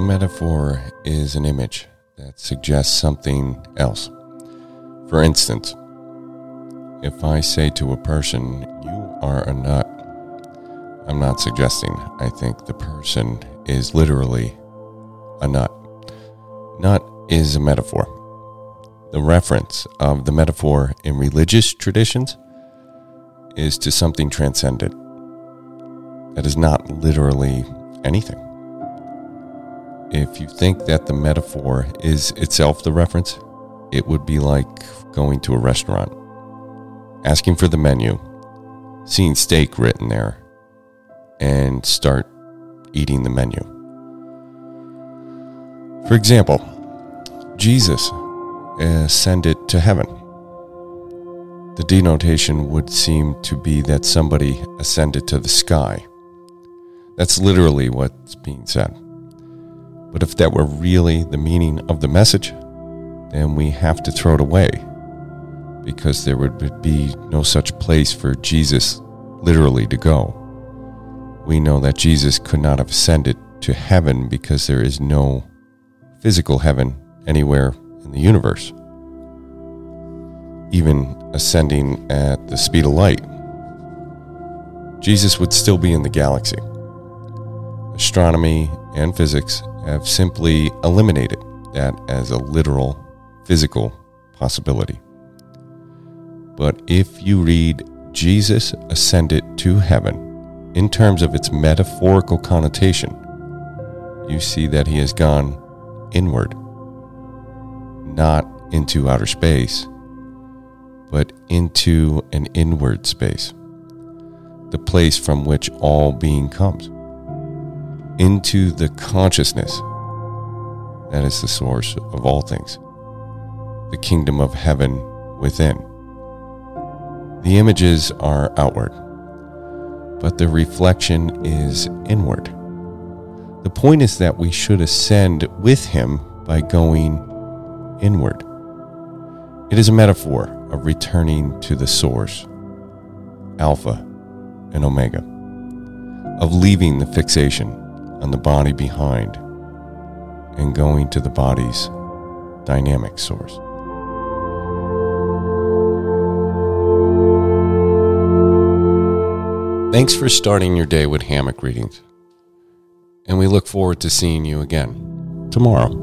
metaphor is an image that suggests something else. For instance, if I say to a person, You are a nut, I'm not suggesting I think the person is literally a nut. Nut is a metaphor. The reference of the metaphor in religious traditions is to something transcendent that is not literally anything. If you think that the metaphor is itself the reference, it would be like going to a restaurant, asking for the menu, seeing steak written there, and start eating the menu. For example, Jesus uh, ascended to heaven. The denotation would seem to be that somebody ascended to the sky. That's literally what's being said. But if that were really the meaning of the message, then we have to throw it away because there would be no such place for Jesus literally to go. We know that Jesus could not have ascended to heaven because there is no physical heaven anywhere in the universe, even ascending at the speed of light. Jesus would still be in the galaxy. Astronomy and physics have simply eliminated that as a literal physical possibility. But if you read Jesus ascended to heaven in terms of its metaphorical connotation, you see that he has gone inward, not into outer space, but into an inward space, the place from which all being comes into the consciousness that is the source of all things, the kingdom of heaven within. The images are outward, but the reflection is inward. The point is that we should ascend with him by going inward. It is a metaphor of returning to the source, Alpha and Omega, of leaving the fixation on the body behind and going to the body's dynamic source. Thanks for starting your day with hammock readings, and we look forward to seeing you again tomorrow.